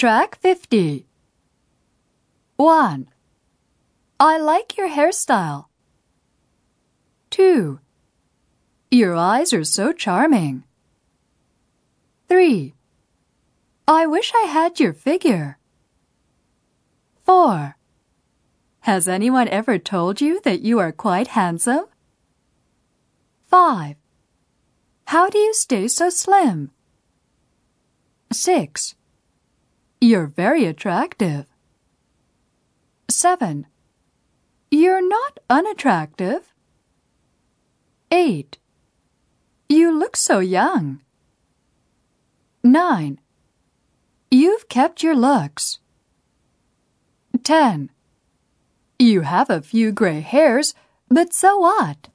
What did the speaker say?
Track 50. 1. I like your hairstyle. 2. Your eyes are so charming. 3. I wish I had your figure. 4. Has anyone ever told you that you are quite handsome? 5. How do you stay so slim? 6. You're very attractive. 7. You're not unattractive. 8. You look so young. 9. You've kept your looks. 10. You have a few gray hairs, but so what?